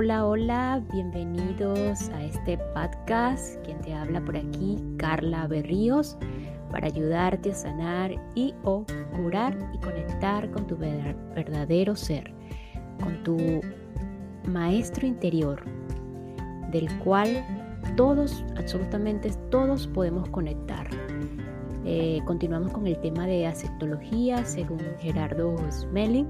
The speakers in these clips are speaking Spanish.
Hola, hola, bienvenidos a este podcast. Quien te habla por aquí, Carla Berríos, para ayudarte a sanar y o curar y conectar con tu verdadero ser, con tu maestro interior, del cual todos, absolutamente todos podemos conectar. Eh, continuamos con el tema de aceptología según Gerardo Smelling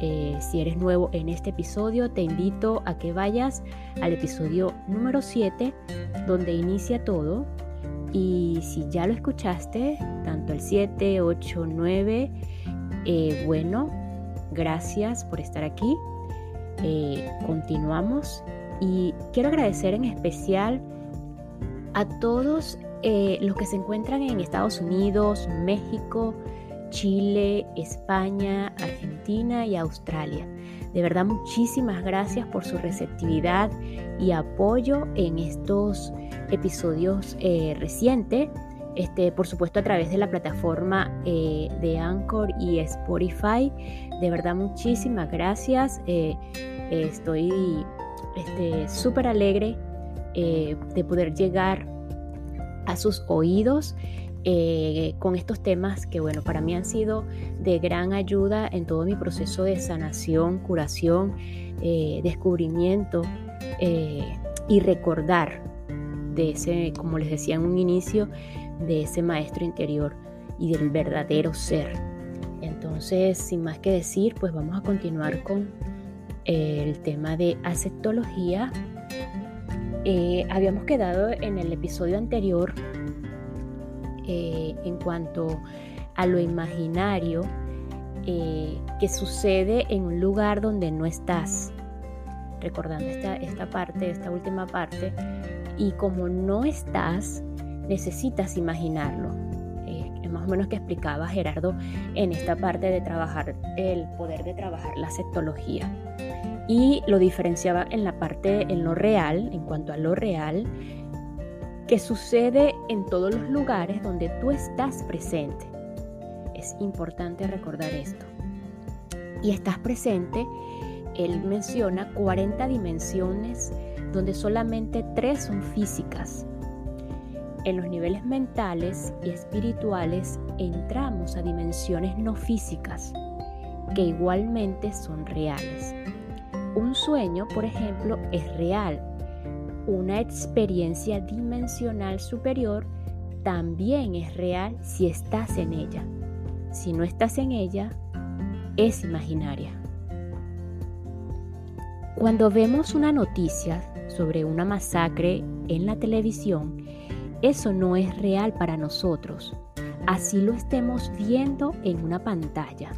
eh, si eres nuevo en este episodio, te invito a que vayas al episodio número 7, donde inicia todo. Y si ya lo escuchaste, tanto el 7, 8, 9, bueno, gracias por estar aquí. Eh, continuamos y quiero agradecer en especial a todos eh, los que se encuentran en Estados Unidos, México, Chile, España, Argentina y Australia. De verdad, muchísimas gracias por su receptividad y apoyo en estos episodios eh, recientes. Este, por supuesto a través de la plataforma eh, de Anchor y Spotify. De verdad, muchísimas gracias. Eh, estoy súper este, alegre de poder llegar a sus oídos eh, con estos temas que, bueno, para mí han sido de gran ayuda en todo mi proceso de sanación, curación, eh, descubrimiento eh, y recordar de ese, como les decía en un inicio, de ese maestro interior y del verdadero ser. Entonces, sin más que decir, pues vamos a continuar con el tema de aceptología. habíamos quedado en el episodio anterior eh, en cuanto a lo imaginario eh, que sucede en un lugar donde no estás. Recordando esta, esta parte, esta última parte, y como no estás, necesitas imaginarlo. Eh, es más o menos que explicaba Gerardo en esta parte de trabajar, el poder de trabajar la sectología. Y lo diferenciaba en la parte, en lo real, en cuanto a lo real, que sucede en todos los lugares donde tú estás presente. Es importante recordar esto. Y estás presente, él menciona 40 dimensiones donde solamente tres son físicas. En los niveles mentales y espirituales entramos a dimensiones no físicas, que igualmente son reales. Un sueño, por ejemplo, es real, una experiencia dimensional superior también es real si estás en ella. Si no estás en ella, es imaginaria. Cuando vemos una noticia sobre una masacre en la televisión, eso no es real para nosotros, así lo estemos viendo en una pantalla.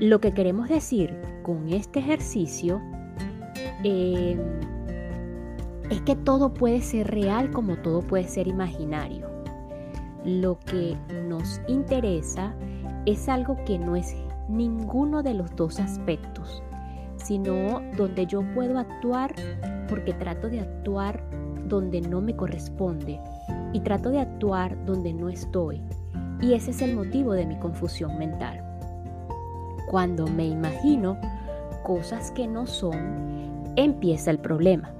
Lo que queremos decir con este ejercicio eh, es que todo puede ser real como todo puede ser imaginario. Lo que nos interesa es algo que no es ninguno de los dos aspectos, sino donde yo puedo actuar porque trato de actuar donde no me corresponde y trato de actuar donde no estoy. Y ese es el motivo de mi confusión mental. Cuando me imagino cosas que no son, empieza el problema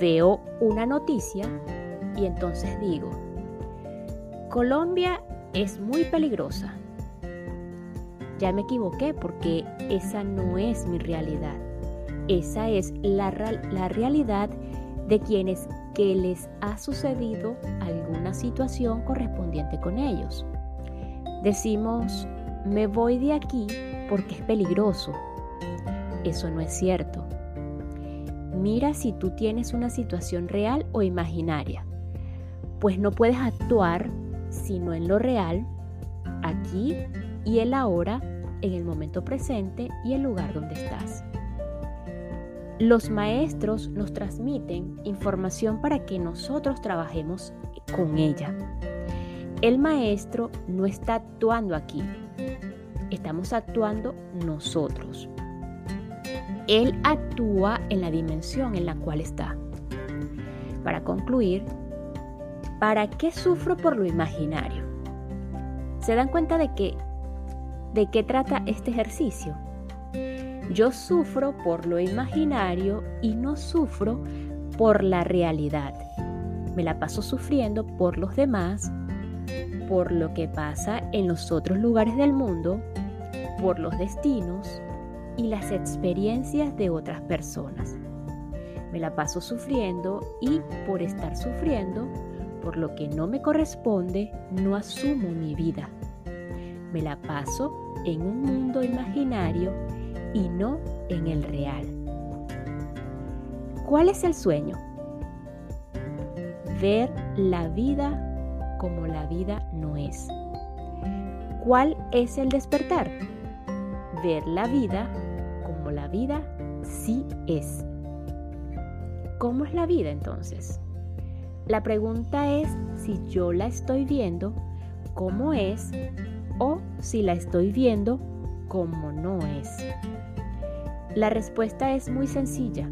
veo una noticia y entonces digo, Colombia es muy peligrosa. Ya me equivoqué porque esa no es mi realidad. Esa es la, la realidad de quienes que les ha sucedido alguna situación correspondiente con ellos. Decimos, me voy de aquí porque es peligroso. Eso no es cierto. Mira si tú tienes una situación real o imaginaria, pues no puedes actuar sino en lo real, aquí y el ahora, en el momento presente y el lugar donde estás. Los maestros nos transmiten información para que nosotros trabajemos con ella. El maestro no está actuando aquí, estamos actuando nosotros. Él actúa en la dimensión en la cual está. Para concluir, ¿para qué sufro por lo imaginario? ¿Se dan cuenta de que de qué trata este ejercicio? Yo sufro por lo imaginario y no sufro por la realidad. Me la paso sufriendo por los demás, por lo que pasa en los otros lugares del mundo, por los destinos y las experiencias de otras personas. Me la paso sufriendo y por estar sufriendo, por lo que no me corresponde, no asumo mi vida. Me la paso en un mundo imaginario y no en el real. ¿Cuál es el sueño? Ver la vida como la vida no es. ¿Cuál es el despertar? Ver la vida la vida sí es. ¿Cómo es la vida entonces? La pregunta es si yo la estoy viendo como es o si la estoy viendo como no es. La respuesta es muy sencilla.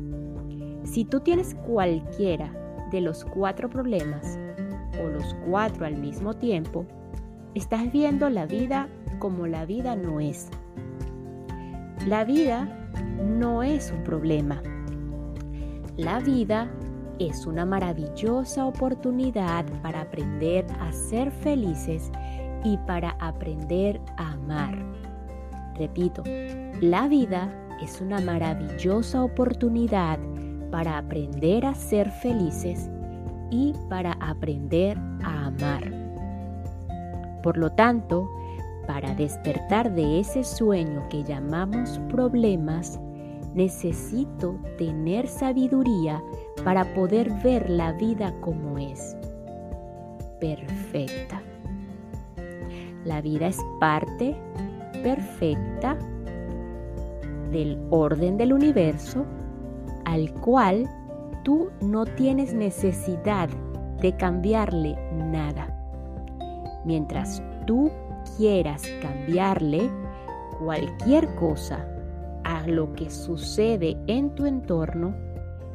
Si tú tienes cualquiera de los cuatro problemas o los cuatro al mismo tiempo, estás viendo la vida como la vida no es. La vida no es un problema. La vida es una maravillosa oportunidad para aprender a ser felices y para aprender a amar. Repito, la vida es una maravillosa oportunidad para aprender a ser felices y para aprender a amar. Por lo tanto, para despertar de ese sueño que llamamos problemas, necesito tener sabiduría para poder ver la vida como es. Perfecta. La vida es parte perfecta del orden del universo al cual tú no tienes necesidad de cambiarle nada. Mientras tú quieras cambiarle cualquier cosa a lo que sucede en tu entorno,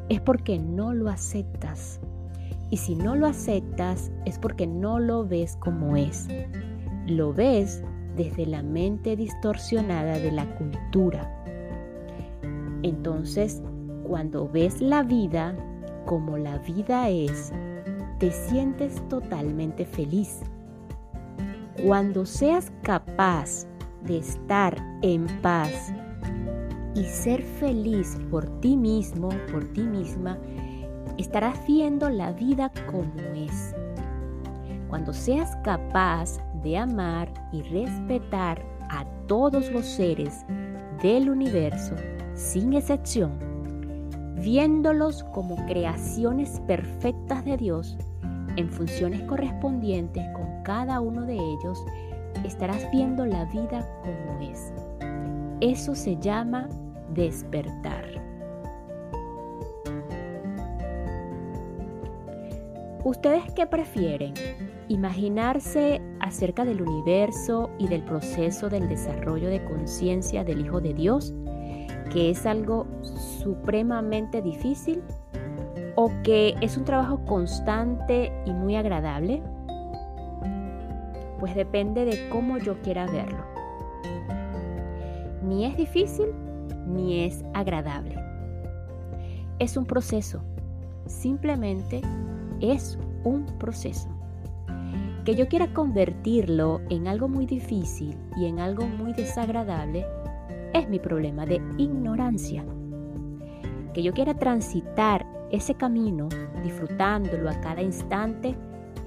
es porque no lo aceptas. Y si no lo aceptas es porque no lo ves como es. Lo ves desde la mente distorsionada de la cultura. Entonces, cuando ves la vida como la vida es, te sientes totalmente feliz. Cuando seas capaz de estar en paz y ser feliz por ti mismo, por ti misma, estarás viendo la vida como es. Cuando seas capaz de amar y respetar a todos los seres del universo, sin excepción, viéndolos como creaciones perfectas de Dios, en funciones correspondientes cada uno de ellos, estarás viendo la vida como es. Eso se llama despertar. ¿Ustedes qué prefieren? ¿Imaginarse acerca del universo y del proceso del desarrollo de conciencia del Hijo de Dios, que es algo supremamente difícil? ¿O que es un trabajo constante y muy agradable? Pues depende de cómo yo quiera verlo. Ni es difícil ni es agradable. Es un proceso, simplemente es un proceso. Que yo quiera convertirlo en algo muy difícil y en algo muy desagradable es mi problema de ignorancia. Que yo quiera transitar ese camino disfrutándolo a cada instante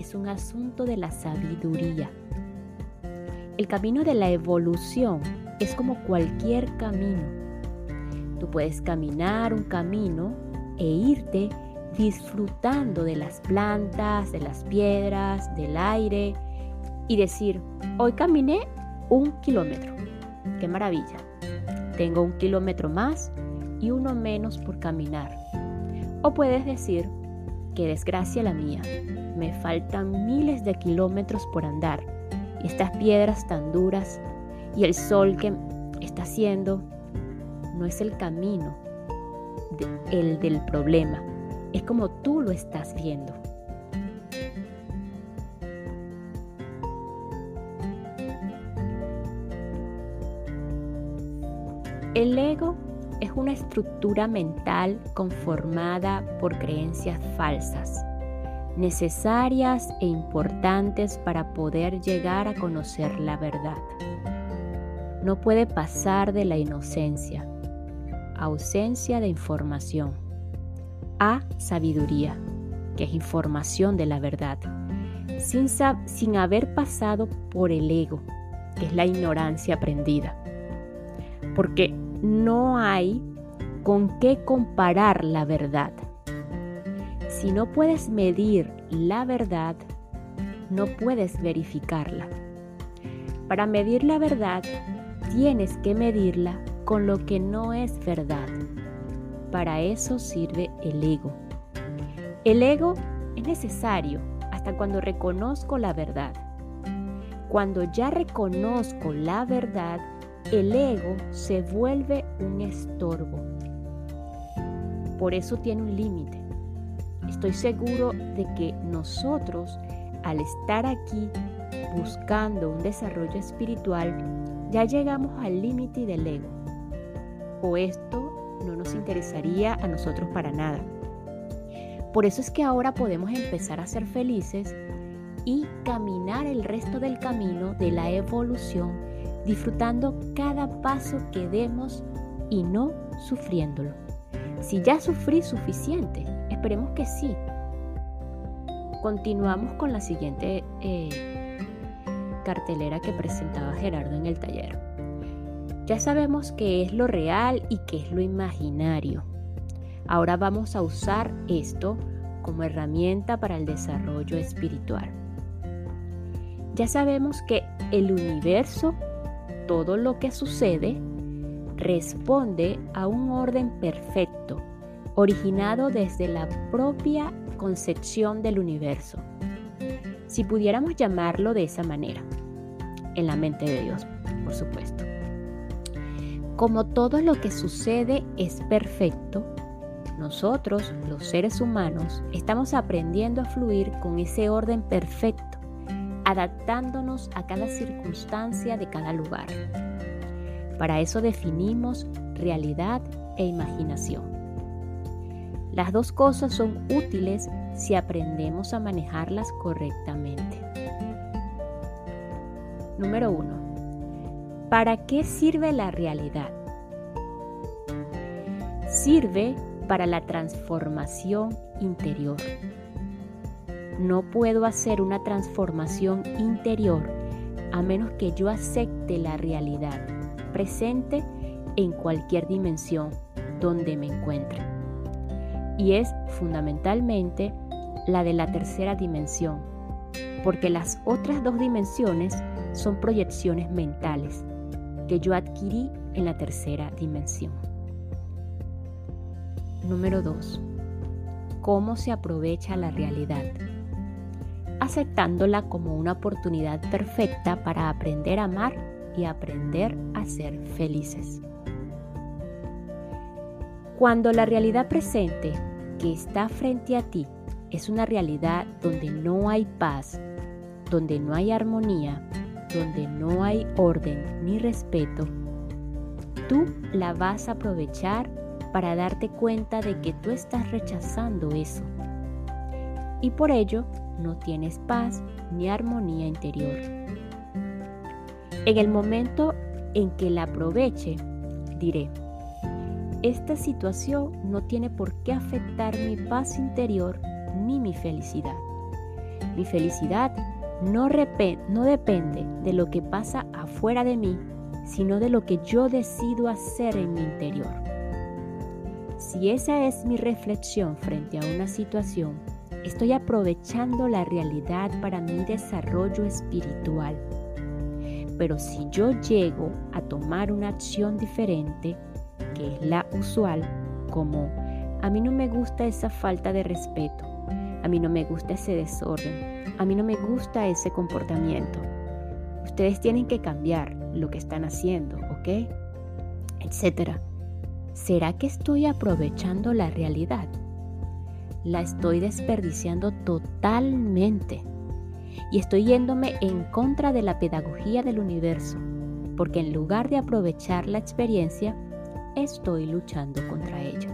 es un asunto de la sabiduría. El camino de la evolución es como cualquier camino. Tú puedes caminar un camino e irte disfrutando de las plantas, de las piedras, del aire y decir, hoy caminé un kilómetro. ¡Qué maravilla! Tengo un kilómetro más y uno menos por caminar. O puedes decir, qué desgracia la mía, me faltan miles de kilómetros por andar. Estas piedras tan duras y el sol que está haciendo no es el camino, el del problema, es como tú lo estás viendo. El ego una estructura mental conformada por creencias falsas, necesarias e importantes para poder llegar a conocer la verdad. No puede pasar de la inocencia, ausencia de información, a sabiduría, que es información de la verdad, sin, sin haber pasado por el ego, que es la ignorancia aprendida. Porque no hay con qué comparar la verdad. Si no puedes medir la verdad, no puedes verificarla. Para medir la verdad, tienes que medirla con lo que no es verdad. Para eso sirve el ego. El ego es necesario hasta cuando reconozco la verdad. Cuando ya reconozco la verdad, el ego se vuelve un estorbo. Por eso tiene un límite. Estoy seguro de que nosotros, al estar aquí buscando un desarrollo espiritual, ya llegamos al límite del ego. O esto no nos interesaría a nosotros para nada. Por eso es que ahora podemos empezar a ser felices y caminar el resto del camino de la evolución disfrutando cada paso que demos y no sufriéndolo. Si ya sufrí suficiente, esperemos que sí. Continuamos con la siguiente eh, cartelera que presentaba Gerardo en el taller. Ya sabemos qué es lo real y qué es lo imaginario. Ahora vamos a usar esto como herramienta para el desarrollo espiritual. Ya sabemos que el universo todo lo que sucede responde a un orden perfecto, originado desde la propia concepción del universo, si pudiéramos llamarlo de esa manera, en la mente de Dios, por supuesto. Como todo lo que sucede es perfecto, nosotros, los seres humanos, estamos aprendiendo a fluir con ese orden perfecto adaptándonos a cada circunstancia de cada lugar. Para eso definimos realidad e imaginación. Las dos cosas son útiles si aprendemos a manejarlas correctamente. Número 1. ¿Para qué sirve la realidad? Sirve para la transformación interior no puedo hacer una transformación interior a menos que yo acepte la realidad presente en cualquier dimensión donde me encuentre. Y es fundamentalmente la de la tercera dimensión, porque las otras dos dimensiones son proyecciones mentales que yo adquirí en la tercera dimensión. Número 2. ¿Cómo se aprovecha la realidad? Aceptándola como una oportunidad perfecta para aprender a amar y aprender a ser felices. Cuando la realidad presente que está frente a ti es una realidad donde no hay paz, donde no hay armonía, donde no hay orden ni respeto, tú la vas a aprovechar para darte cuenta de que tú estás rechazando eso. Y por ello no tienes paz ni armonía interior. En el momento en que la aproveche, diré, esta situación no tiene por qué afectar mi paz interior ni mi felicidad. Mi felicidad no, depende de lo que pasa afuera de mí, sino de lo que yo decido hacer en mi interior. Si esa es mi reflexión frente a una situación, Estoy aprovechando la realidad para mi desarrollo espiritual. Pero si yo llego a tomar una acción diferente, que es la usual, como a mí no me gusta esa falta de respeto, a mí no me gusta ese desorden, a mí no me gusta ese comportamiento. Ustedes tienen que cambiar lo que están haciendo, ¿ok? Etcétera. ¿Será que estoy aprovechando la realidad? La estoy desperdiciando totalmente. Y estoy yéndome en contra de la pedagogía del universo, porque en lugar de aprovechar la experiencia, estoy luchando contra ella.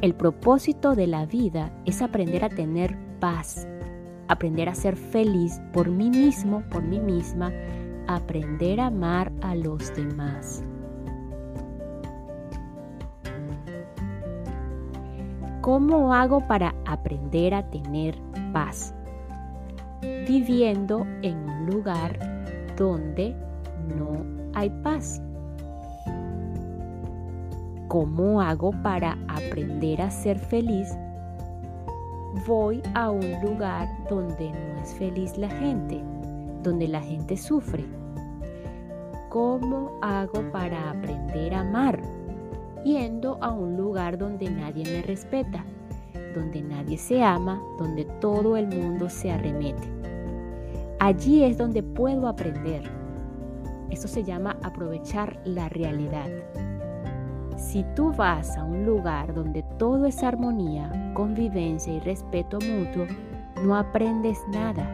El propósito de la vida es aprender a tener paz, aprender a ser feliz por mí mismo, por mí misma, aprender a amar a los demás. ¿Cómo hago para aprender a tener paz? Viviendo en un lugar donde no hay paz. ¿Cómo hago para aprender a ser feliz? Voy a un lugar donde no es feliz la gente, donde la gente sufre. ¿Cómo hago para aprender a amar? Yendo a un lugar donde nadie me respeta, donde nadie se ama, donde todo el mundo se arremete. Allí es donde puedo aprender. Eso se llama aprovechar la realidad. Si tú vas a un lugar donde todo es armonía, convivencia y respeto mutuo, no aprendes nada,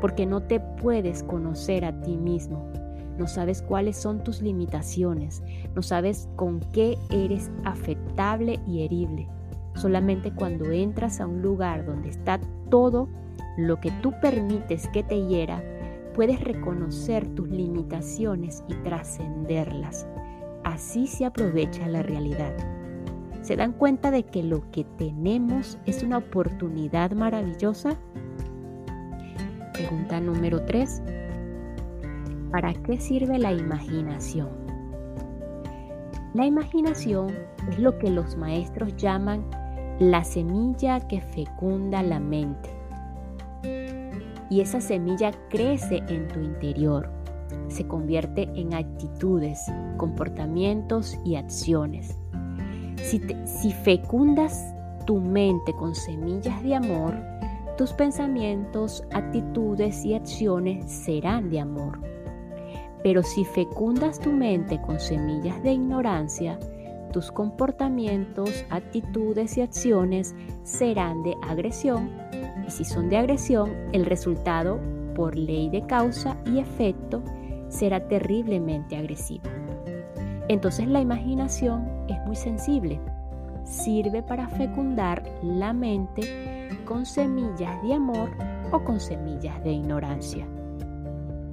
porque no te puedes conocer a ti mismo. No sabes cuáles son tus limitaciones, no sabes con qué eres afectable y herible. Solamente cuando entras a un lugar donde está todo lo que tú permites que te hiera, puedes reconocer tus limitaciones y trascenderlas. Así se aprovecha la realidad. ¿Se dan cuenta de que lo que tenemos es una oportunidad maravillosa? Pregunta número 3. ¿Para qué sirve la imaginación? La imaginación es lo que los maestros llaman la semilla que fecunda la mente. Y esa semilla crece en tu interior se convierte en actitudes, comportamientos y acciones. Si, fecundas tu mente con semillas de amor, tus pensamientos, actitudes y acciones serán de amor. Pero si fecundas tu mente con semillas de ignorancia, tus comportamientos, actitudes y acciones serán de agresión. Y si son de agresión, el resultado, por ley de causa y efecto, será terriblemente agresivo. Entonces la imaginación es muy sensible. Sirve para fecundar la mente con semillas de amor o con semillas de ignorancia.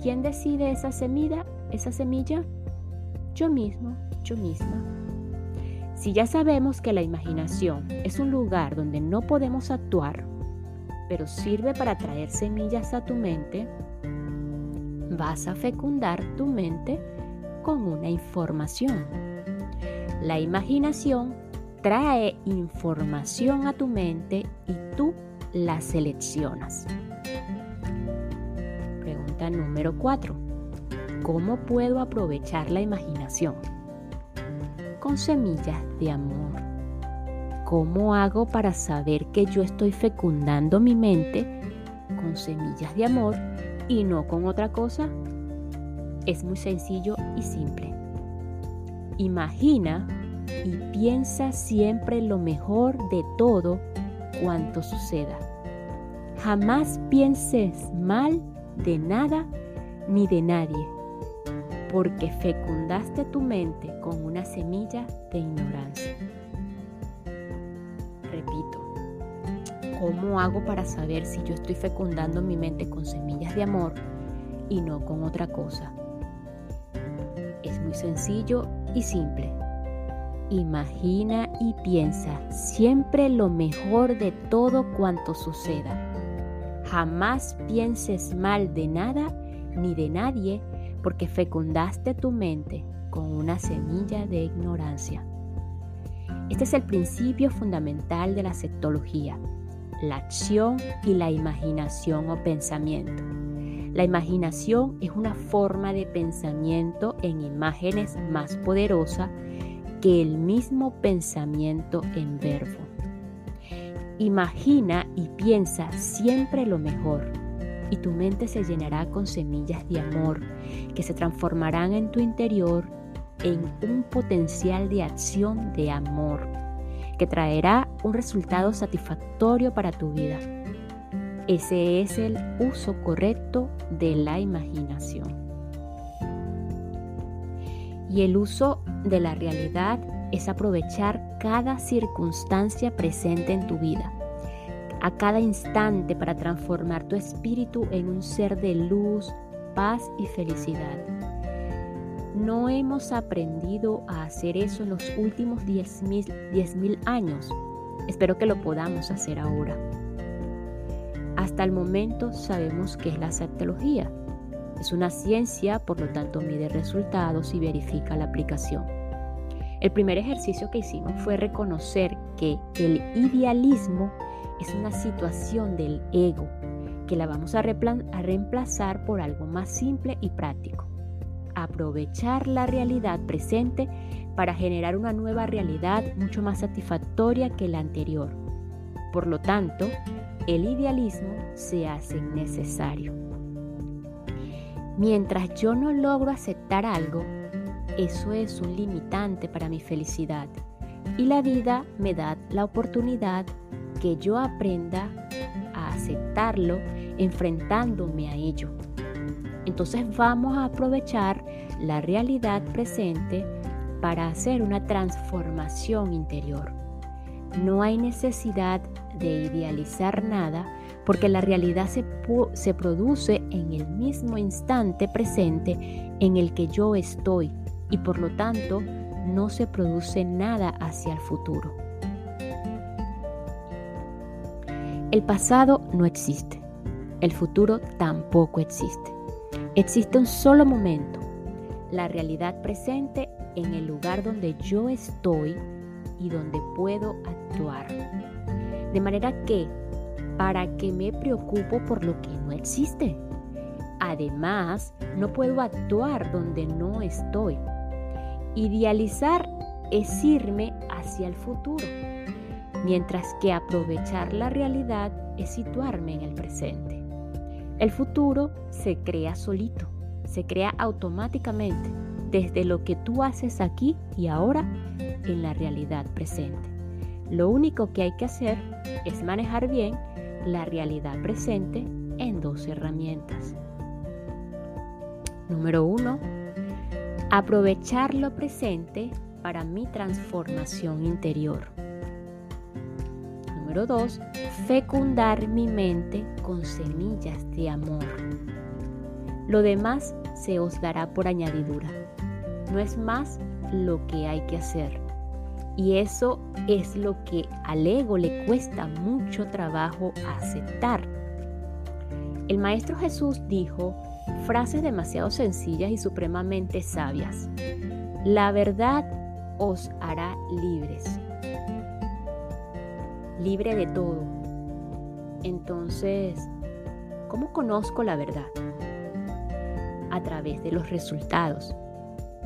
¿Quién decide esa semilla? Esa semilla? Yo mismo, yo misma. Si ya sabemos que la imaginación es un lugar donde no podemos actuar, pero sirve para traer semillas a tu mente, vas a fecundar tu mente con una información. La imaginación trae información a tu mente y tú la seleccionas. Número 4. ¿Cómo puedo aprovechar la imaginación? Con semillas de amor. ¿Cómo hago para saber que yo estoy fecundando mi mente con semillas de amor y no con otra cosa? Es muy sencillo y simple. Imagina y piensa siempre lo mejor de todo cuanto suceda. Jamás pienses mal de nada ni de nadie, porque fecundaste tu mente con una semilla de ignorancia. Repito, ¿Cómo hago para saber si yo estoy fecundando mi mente con semillas de amor y no con otra cosa? Es muy sencillo y simple. Imagina y piensa siempre lo mejor de todo cuanto suceda. Jamás pienses mal de nada ni de nadie porque fecundaste tu mente con una semilla de ignorancia. Este es el principio fundamental de la sectología la acción y la imaginación o pensamiento. La imaginación es una forma de pensamiento en imágenes más poderosa que el mismo pensamiento en verbo. Imagina y piensa siempre lo mejor y tu mente se llenará con semillas de amor que se transformarán en tu interior en un potencial de acción de amor que traerá un resultado satisfactorio para tu vida. Ese es el uso correcto de la imaginación. Y el uso de la realidad es aprovechar cada circunstancia presente en tu vida, a cada instante para transformar tu espíritu en un ser de luz, paz y felicidad. No hemos aprendido a hacer eso en los últimos 10.000 años. Espero que lo podamos hacer ahora. Hasta el momento sabemos qué es la sexología. Es una ciencia, por lo tanto mide resultados y verifica la aplicación. El primer ejercicio que hicimos fue reconocer que el idealismo es una situación del ego, que la vamos a, reemplazar por algo más simple y práctico. Aprovechar la realidad presente para generar una nueva realidad mucho más satisfactoria que la anterior. Por lo tanto, el idealismo se hace necesario. Mientras yo no logro aceptar algo, eso es un limitante para mi felicidad y la vida me da la oportunidad que yo aprenda a aceptarlo enfrentándome a ello. Entonces vamos a aprovechar la realidad presente para hacer una transformación interior. No hay necesidad de idealizar nada porque la realidad se, se, produce en el mismo instante presente en el que yo estoy y por lo tanto no se produce nada hacia el futuro. El pasado no existe, el futuro tampoco existe. Existe un solo momento, la realidad presente en el lugar donde yo estoy y donde puedo actuar. De manera que, ¿para qué me preocupo por lo que no existe? Además, no puedo actuar donde no estoy. Idealizar es irme hacia el futuro, mientras que aprovechar la realidad es situarme en el presente. El futuro se crea solito, se crea automáticamente desde lo que tú haces aquí y ahora en la realidad presente. Lo único que hay que hacer es manejar bien la realidad presente en dos herramientas. Número uno, aprovechar lo presente para mi transformación interior. Número 2. Fecundar mi mente con semillas de amor. Lo demás se os dará por añadidura. No es más lo que hay que hacer. Y eso es lo que al ego le cuesta mucho trabajo aceptar. El Maestro Jesús dijo, frases demasiado sencillas y supremamente sabias. La verdad os hará libres. Libre de todo. Entonces, ¿cómo conozco la verdad? A través de los resultados.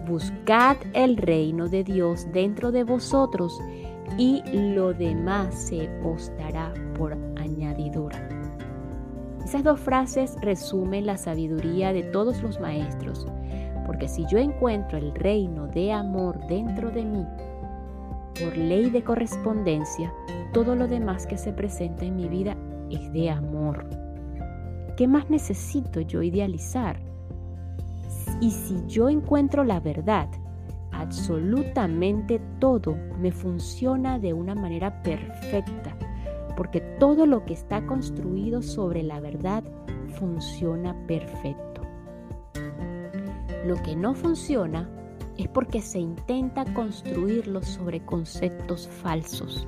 Buscad el reino de Dios dentro de vosotros y lo demás se os dará por añadidura. Esas dos frases resumen la sabiduría de todos los maestros, porque si yo encuentro el reino de amor dentro de mí, por ley de correspondencia, todo lo demás que se presenta en mi vida es de amor. ¿Qué más necesito yo idealizar? Y si yo encuentro la verdad, absolutamente todo me funciona de una manera perfecta porque todo lo que está construido sobre la verdad funciona perfecto. Lo que no funciona es porque se intenta construirlo sobre conceptos falsos.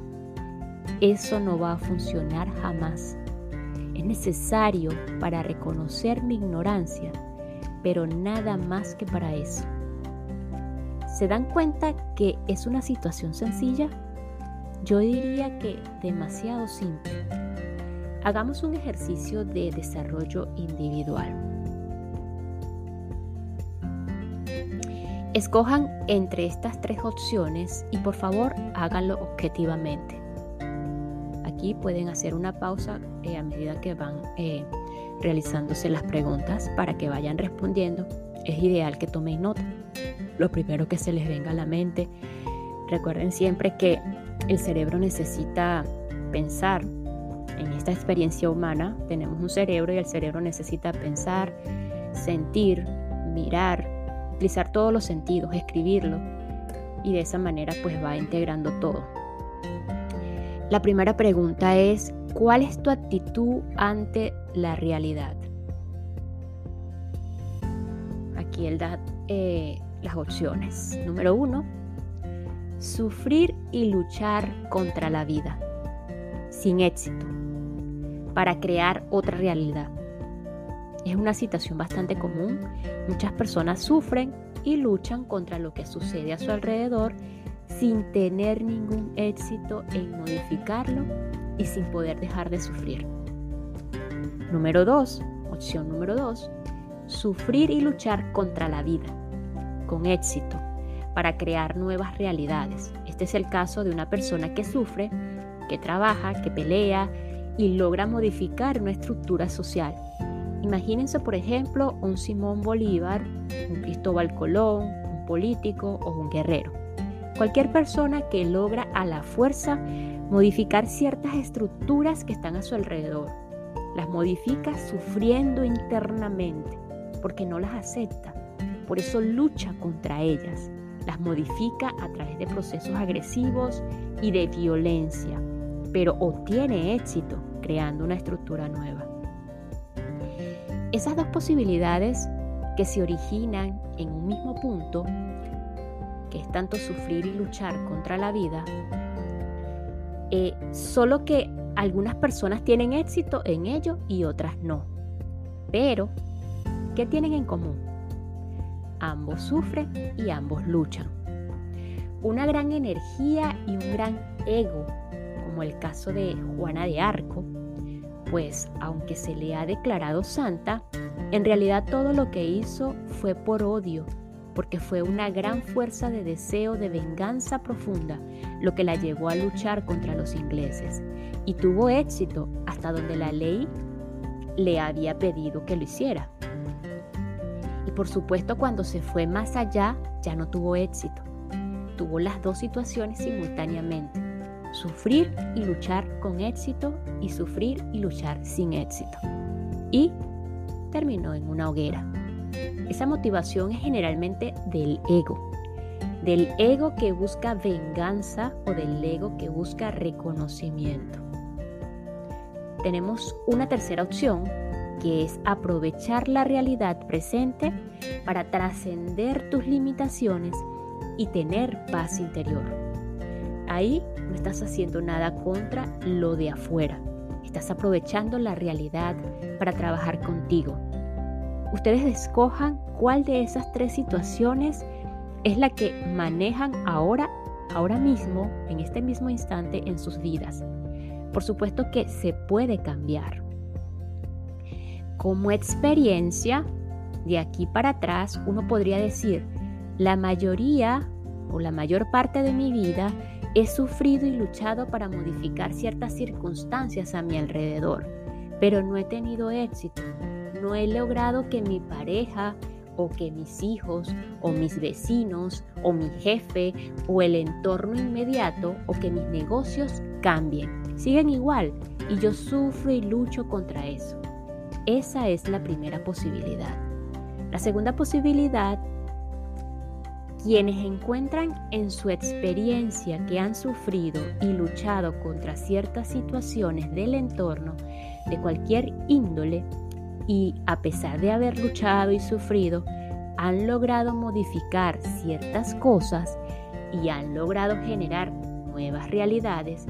Eso no va a funcionar jamás. Es necesario para reconocer mi ignorancia, pero nada más que para eso. ¿Se dan cuenta que es una situación sencilla? Yo diría que demasiado simple. Hagamos un ejercicio de desarrollo individual. Escojan entre estas tres opciones y por favor háganlo objetivamente. Aquí pueden hacer una pausa eh, a medida que van eh, realizándose las preguntas para que vayan respondiendo. Es ideal que tomen nota. Lo primero que se les venga a la mente. Recuerden siempre que el cerebro necesita pensar. En esta experiencia humana tenemos un cerebro y el cerebro necesita pensar, sentir, mirar, utilizar todos los sentidos, escribirlo y de esa manera pues va integrando todo. La primera pregunta es, ¿cuál es tu actitud ante la realidad? Aquí él da eh, las opciones. Número uno, sufrir y luchar contra la vida, sin éxito, para crear otra realidad. Es una situación bastante común. Muchas personas sufren y luchan contra lo que sucede a su alrededor sin tener ningún éxito en modificarlo y sin poder dejar de sufrir. Número 2, opción número 2, sufrir y luchar contra la vida, con éxito, para crear nuevas realidades. Este es el caso de una persona que sufre, que trabaja, que pelea y logra modificar una estructura social. Imagínense, por ejemplo, un Simón Bolívar, un Cristóbal Colón, un político o un guerrero Cualquier persona que logra a la fuerza modificar ciertas estructuras que están a su alrededor, las modifica sufriendo internamente porque no las acepta. Por eso lucha contra ellas, las modifica a través de procesos agresivos y de violencia, pero obtiene éxito creando una estructura nueva. Esas dos posibilidades que se originan en un mismo punto es tanto sufrir y luchar contra la vida, eh, solo que algunas personas tienen éxito en ello y otras no. Pero, ¿qué tienen en común? Ambos sufren y ambos luchan. Una gran energía y un gran ego, como el caso de Juana de Arco, pues aunque se le ha declarado santa, en realidad todo lo que hizo fue por odio porque fue una gran fuerza de deseo de venganza profunda lo que la llevó a luchar contra los ingleses y tuvo éxito hasta donde la ley le había pedido que lo hiciera. Y por supuesto cuando se fue más allá ya no tuvo éxito. Tuvo las dos situaciones simultáneamente. Sufrir y luchar con éxito y sufrir y luchar sin éxito. Y terminó en una hoguera. Esa motivación es generalmente del ego, del ego que busca venganza o del ego que busca reconocimiento. Tenemos una tercera opción que es aprovechar la realidad presente para trascender tus limitaciones y tener paz interior. Ahí no estás haciendo nada contra lo de afuera, estás aprovechando la realidad para trabajar contigo, ustedes escojan cuál de esas tres situaciones es la que manejan ahora, ahora mismo, en este mismo instante en sus vidas. Por supuesto que se puede cambiar. Como experiencia, de aquí para atrás, uno podría decir, la mayoría o la mayor parte de mi vida he sufrido y luchado para modificar ciertas circunstancias a mi alrededor, pero no he tenido éxito no he logrado que mi pareja o que mis hijos o mis vecinos o mi jefe o el entorno inmediato o que mis negocios cambien. Siguen igual y yo sufro y lucho contra eso. Esa es la primera posibilidad. La segunda posibilidad, quienes encuentran en su experiencia que han sufrido y luchado contra ciertas situaciones del entorno de cualquier índole, y a pesar de haber luchado y sufrido, han logrado modificar ciertas cosas y han logrado generar nuevas realidades.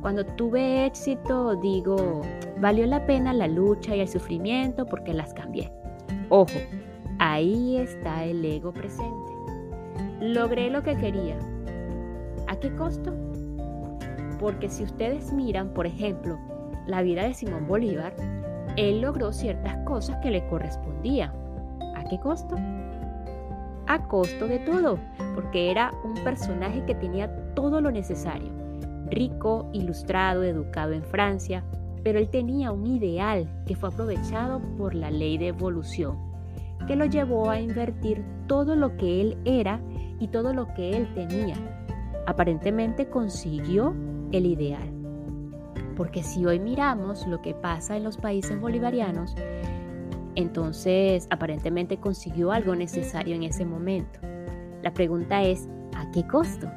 Cuando tuve éxito digo, valió la pena la lucha y el sufrimiento porque las cambié. Ojo, ahí está el ego presente. Logré lo que quería. ¿A qué costo? Porque si ustedes miran, por ejemplo, la vida de Simón Bolívar, él logró ciertas cosas que le correspondían. ¿A qué costo? A costo de todo, porque era un personaje que tenía todo lo necesario. Rico, ilustrado, educado en Francia, pero él tenía un ideal que fue aprovechado por la ley de evolución, que lo llevó a invertir todo lo que él era y todo lo que él tenía. Aparentemente consiguió el ideal. Porque si hoy miramos lo que pasa en los países bolivarianos, Entonces, aparentemente consiguió algo necesario en ese momento. La pregunta es, ¿a qué costo?